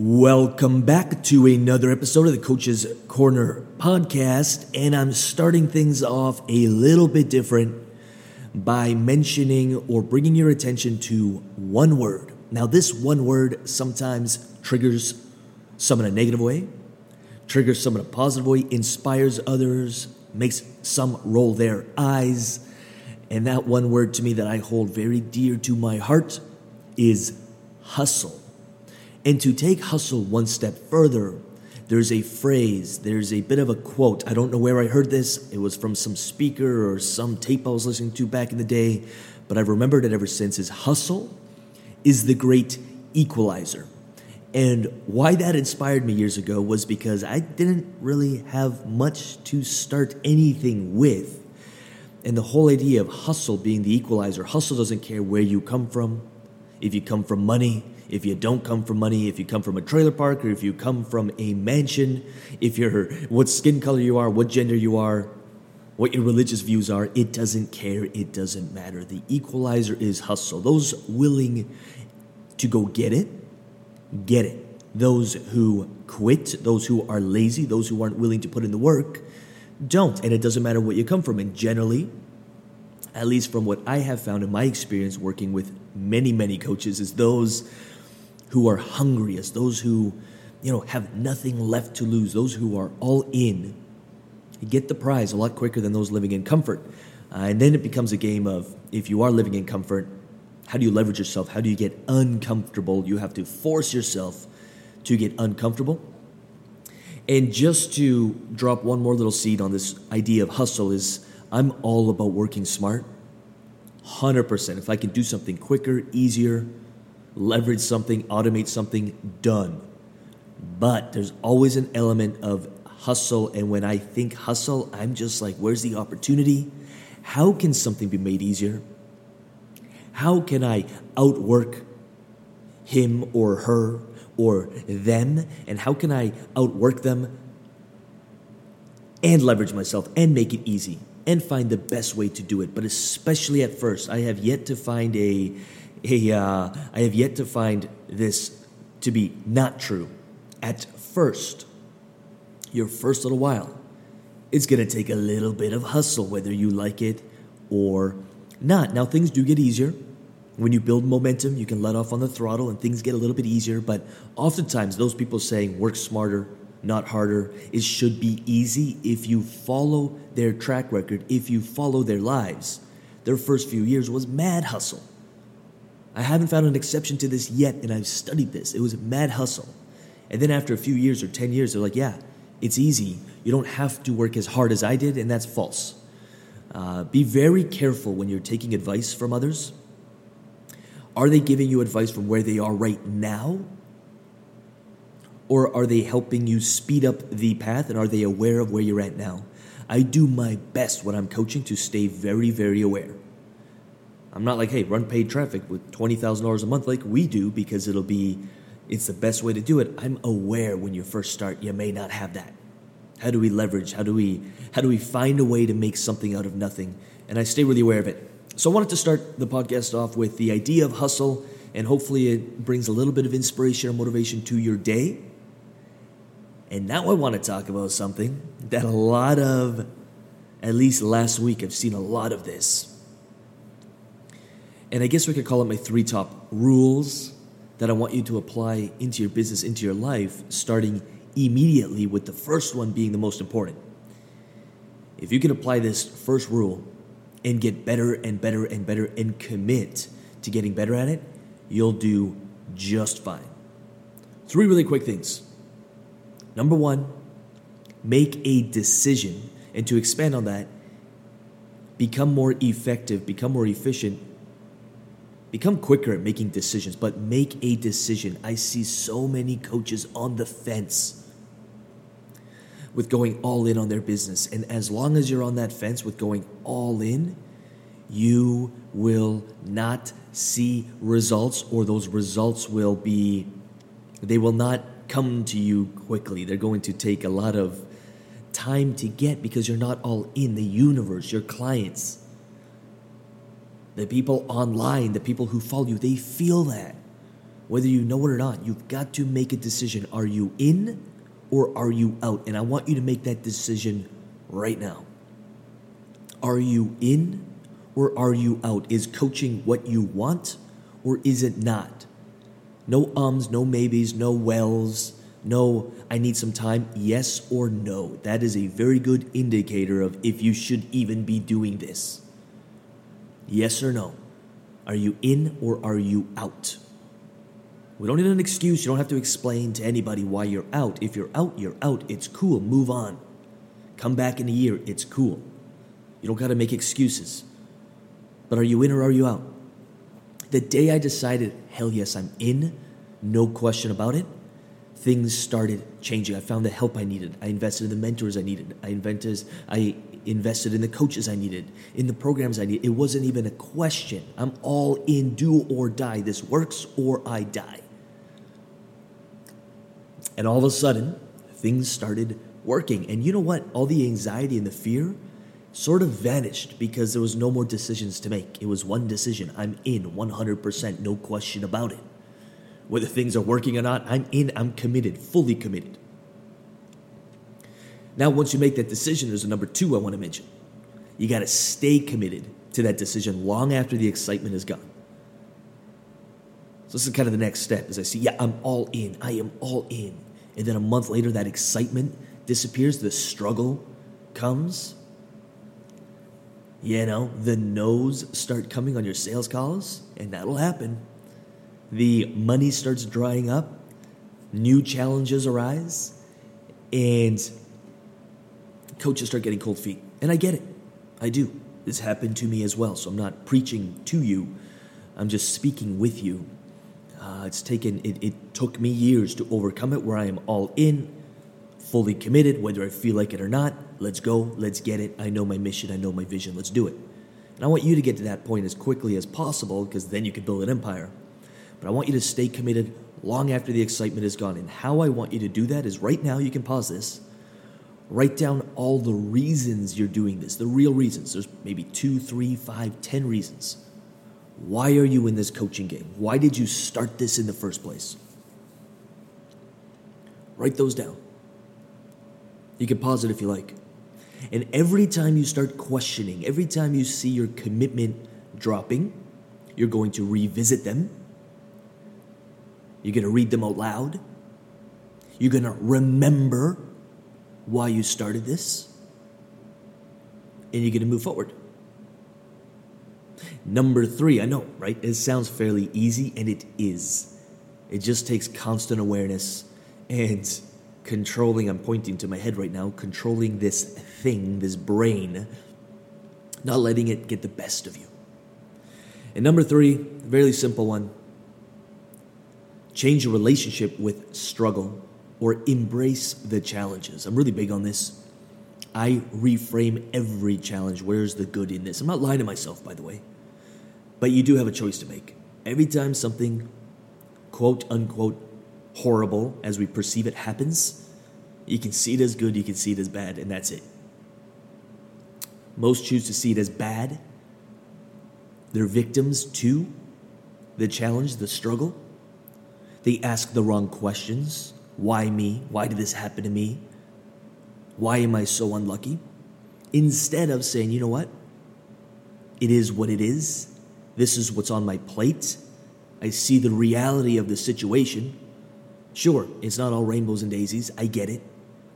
Welcome back to another episode of the Coach's Corner podcast. And I'm starting things off a little bit different by mentioning or bringing your attention to one word. Now, this one word sometimes triggers some in a negative way, triggers some in a positive way, inspires others, makes some roll their eyes. And that one word to me that I hold very dear to my heart is hustle. And to take hustle one step further, there's a phrase, there's a bit of a quote. I don't know where I heard this. It was from some speaker or some tape I was listening to back in the day, but I've remembered it ever since is hustle is the great equalizer. And why that inspired me years ago was because I didn't really have much to start anything with. And the whole idea of hustle being the equalizer, hustle doesn't care where you come from. If you come from money, if you don't come from money, if you come from a trailer park, or if you come from a mansion, if you're what skin color you are, what gender you are, what your religious views are, it doesn't care, it doesn't matter. The equalizer is hustle. Those willing to go get it, get it. Those who quit, those who are lazy, those who aren't willing to put in the work, don't. And it doesn't matter what you come from. And generally, at least from what I have found in my experience working with many, many coaches, is those who are hungriest, those who, you know, have nothing left to lose, those who are all in, get the prize a lot quicker than those living in comfort. Uh, and then it becomes a game of if you are living in comfort, how do you leverage yourself? How do you get uncomfortable? You have to force yourself to get uncomfortable. And just to drop one more little seed on this idea of hustle is I'm all about working smart. 100%. If I can do something quicker, easier, leverage something, automate something, done. But there's always an element of hustle. And when I think hustle, I'm just like, where's the opportunity? How can something be made easier? How can I outwork him or her or them? And how can I outwork them and leverage myself and make it easy and find the best way to do it? But especially at first, I have yet to find a a, uh, I have yet to find this to be not true. At first, your first little while, it's going to take a little bit of hustle, whether you like it or not. Now, things do get easier. When you build momentum, you can let off on the throttle and things get a little bit easier. But oftentimes, those people saying work smarter, not harder, it should be easy if you follow their track record, if you follow their lives. Their first few years was mad hustle. I haven't found an exception to this yet, and I've studied this. It was a mad hustle. And then after a few years or 10 years, they're like, yeah, it's easy. You don't have to work as hard as I did, and that's false. Uh, be very careful when you're taking advice from others. Are they giving you advice from where they are right now? Or are they helping you speed up the path, and are they aware of where you're at now? I do my best when I'm coaching to stay very, very aware. I'm not like, hey, run paid traffic with $20,000 a month like we do because it'll be, it's the best way to do it. I'm aware when you first start, you may not have that. How do we leverage? How do we, how do we find a way to make something out of nothing? And I stay really aware of it. So I wanted to start the podcast off with the idea of hustle, and hopefully it brings a little bit of inspiration or motivation to your day. And now I want to talk about something that a lot of, at least last week, I've seen a lot of this and I guess we could call it my three top rules that I want you to apply into your business, into your life, starting immediately with the first one being the most important. If you can apply this first rule and get better and better and better and commit to getting better at it, you'll do just fine. Three really quick things. Number one, make a decision. And to expand on that, become more effective, become more efficient Become quicker at making decisions, but make a decision. I see so many coaches on the fence with going all in on their business. And as long as you're on that fence with going all in, you will not see results, or those results will be, they will not come to you quickly. They're going to take a lot of time to get because you're not all in the universe, your clients the people online, the people who follow you, they feel that. whether you know it or not, you've got to make a decision. Are you in or are you out? And I want you to make that decision right now. Are you in or are you out? Is coaching what you want or is it not? No ums, no maybes, no wells, no, I need some time. Yes or no. That is a very good indicator of if you should even be doing this. Yes or no. Are you in or are you out? We don't need an excuse. You don't have to explain to anybody why you're out. If you're out, you're out. It's cool. Move on. Come back in a year. It's cool. You don't got to make excuses. But are you in or are you out? The day I decided, hell yes, I'm in, no question about it, things started changing. I found the help I needed. I invested in the mentors I needed. I invented, I invested in the coaches I needed, in the programs I needed. It wasn't even a question. I'm all in, do or die. This works or I die. And all of a sudden, things started working. And you know what? All the anxiety and the fear sort of vanished because there was no more decisions to make. It was one decision. I'm in 100%, no question about it. Whether things are working or not, I'm in, I'm committed, fully committed. Now, once you make that decision, there's a number two I want to mention. You got to stay committed to that decision long after the excitement is gone. So, this is kind of the next step as I see, yeah, I'm all in. I am all in and then a month later that excitement disappears, the struggle comes. You know, the no's start coming on your sales calls, and that'll happen. The money starts drying up, new challenges arise, and coaches start getting cold feet. And I get it. I do. This happened to me as well. So I'm not preaching to you, I'm just speaking with you uh, it's taken it, it took me years to overcome it where I am all in, fully committed, whether I feel like it or not. Let's go, let's get it. I know my mission, I know my vision, let's do it. And I want you to get to that point as quickly as possible because then you can build an empire. But I want you to stay committed long after the excitement is gone. And how I want you to do that is right now, you can pause this. Write down all the reasons you're doing this, the real reasons. There's maybe two, three, five, ten reasons why are you in this coaching game? Why did you start this in the first place? Write those down. You can pause it if you like. And every time you start questioning, every time you see your commitment dropping, you're going to revisit them. You're going to read them out loud. You're going to remember why you started this. And you're going to move forward. Number three, I know, right? It sounds fairly easy, and it is. It just takes constant awareness and controlling. I'm pointing to my head right now, controlling this thing, this brain, not letting it get the best of you. And number three, very simple one change your relationship with struggle or embrace the challenges. I'm really big on this. I reframe every challenge. Where's the good in this? I'm not lying to myself, by the way. But you do have a choice to make. Every time something, quote unquote, horrible as we perceive it happens, you can see it as good, you can see it as bad, and that's it. Most choose to see it as bad. They're victims to the challenge, the struggle. They ask the wrong questions. Why me? Why did this happen to me? Why am I so unlucky? Instead of saying, you know what? It is what it is. This is what's on my plate. I see the reality of the situation. Sure, it's not all rainbows and daisies. I get it.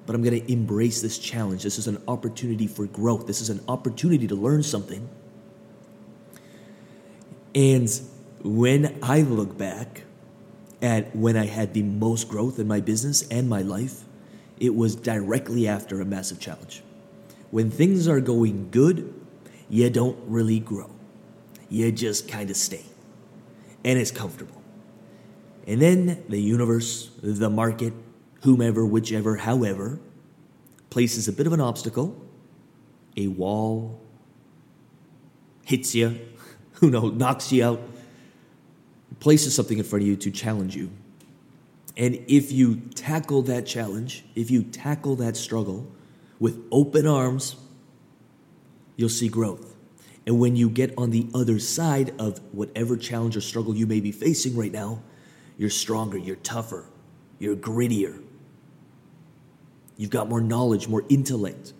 But I'm going to embrace this challenge. This is an opportunity for growth. This is an opportunity to learn something. And when I look back at when I had the most growth in my business and my life, it was directly after a massive challenge. When things are going good, you don't really grow you just kind of stay. And it's comfortable. And then the universe, the market, whomever, whichever, however, places a bit of an obstacle, a wall, hits you, who knows, knocks you out, places something in front of you to challenge you. And if you tackle that challenge, if you tackle that struggle with open arms, you'll see growth. And when you get on the other side of whatever challenge or struggle you may be facing right now, You're stronger, you're tougher, you're grittier. You've got more knowledge, more intellect.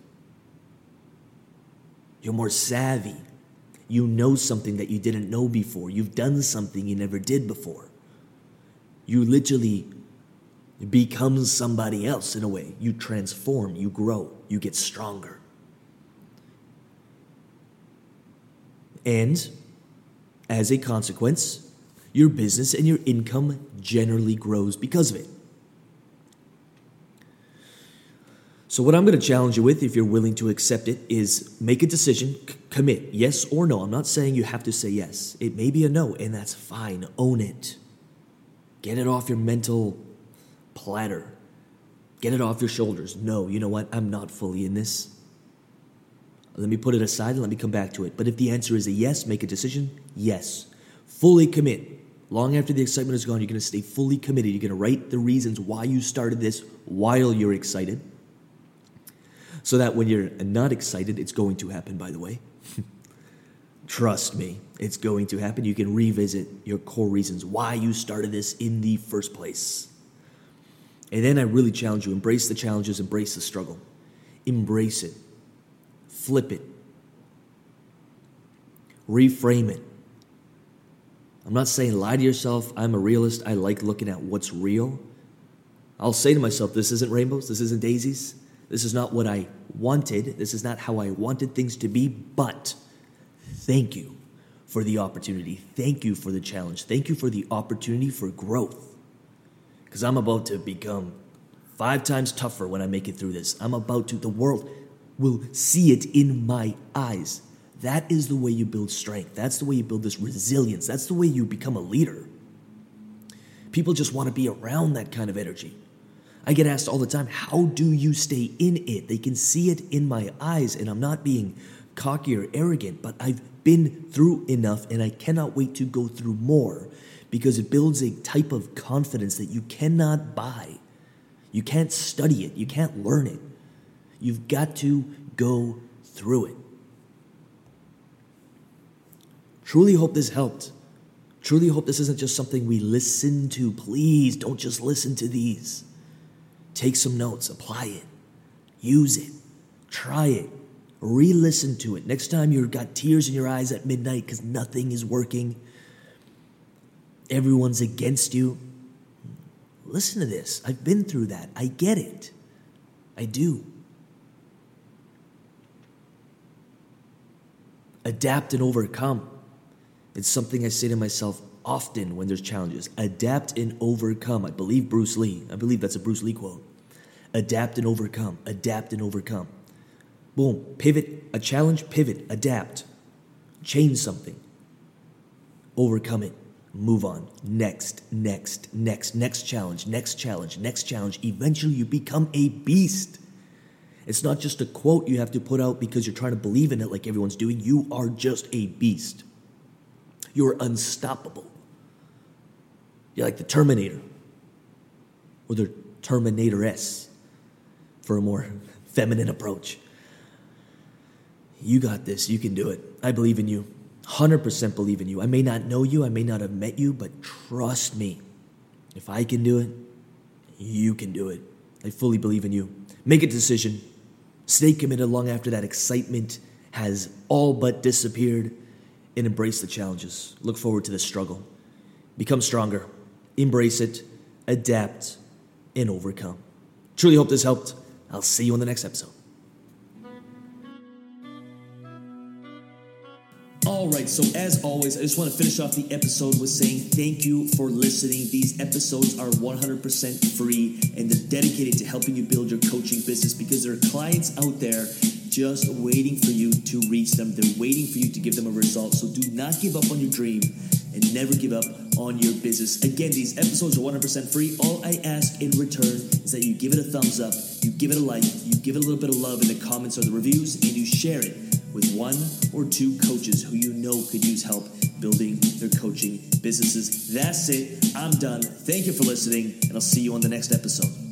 You're more savvy. You know something that you didn't know before. You've done something you never did before. You literally become somebody else in a way. You transform, you grow, you get stronger. And as a consequence, your business and your income generally grows because of it. So, what I'm going to challenge you with, if you're willing to accept it, is make a decision, c- commit, yes or no. I'm not saying you have to say yes. It may be a no, and that's fine. Own it. Get it off your mental platter. Get it off your shoulders. No, you know what? I'm not fully in this. Let me put it aside and let me come back to it. But if the answer is a yes, make a decision. Yes. Fully commit. Long after the excitement is gone, you're going to stay fully committed. You're going to write the reasons why you started this while you're excited. So that when you're not excited, it's going to happen, by the way. Trust me, it's going to happen. You can revisit your core reasons why you started this in the first place. And then I really challenge you embrace the challenges, embrace the struggle. Embrace it, flip it, reframe it. I'm not saying lie to yourself. I'm a realist. I like looking at what's real. I'll say to myself, this isn't rainbows, this isn't daisies, this is not what I wanted, this is not how I wanted things to be, but thank you for the opportunity. Thank you for the challenge. Thank you for the opportunity for growth. Because I'm about to become five times tougher when I make it through this. I'm about to, the world will see it in my eyes. That is the way you build strength. That's the way you build this resilience. That's the way you become a leader. People just want to be around that kind of energy. I get asked all the time, how do you stay in it? They can see it in my eyes, and I'm not being cocky or arrogant, but I've been through enough and I cannot wait to go through more because it builds a type of confidence that you cannot buy. You can't study it, you can't learn it. You've got to go through it. Truly hope this helped. Truly hope this isn't just something we listen to. Please don't just listen to these. Take some notes, apply it, use it, try it, re listen to it. Next time you've got tears in your eyes at midnight because nothing is working, everyone's against you. Listen to this. I've been through that. I get it. I do. Adapt and overcome. It's something I say to myself often when there's challenges. Adapt and overcome. I believe Bruce Lee. I believe that's a Bruce Lee quote. Adapt and overcome. Adapt and overcome. Boom. Pivot. A challenge, pivot, adapt. Change something. Overcome it. Move on. Next, next, next, next challenge, next challenge, next challenge. Eventually, you become a beast. It's not just a quote you have to put out because you're trying to believe in it like everyone's doing. You are just a beast. You're unstoppable. You're like the Terminator or the Terminator S for a more feminine approach. You got this. You can do it. I believe in you. 100% believe in you. I may not know you, I may not have met you, but trust me. If I can do it, you can do it. I fully believe in you. Make a decision. Stay committed long after that excitement has all but disappeared and embrace the challenges. Look forward to the struggle. Become stronger. Embrace it, adapt, and overcome. Truly hope this helped. I'll see you on the next episode. All right, so as always, I just want to finish off the episode with saying thank you for listening. These episodes are 100% free and they're dedicated to helping you build your coaching business because there are clients out there just waiting for you to reach them. They're waiting for you to give them a result. So do not give up on your dream and never give up on your business. Again, these episodes are 100% free. All I ask in return is that you give it a thumbs up, you give it a like, you give it a little bit of love in the comments or the reviews, and you share it with one or two coaches who you know could use help building their coaching businesses. That's it. I'm done. Thank you for listening, and I'll see you on the next episode.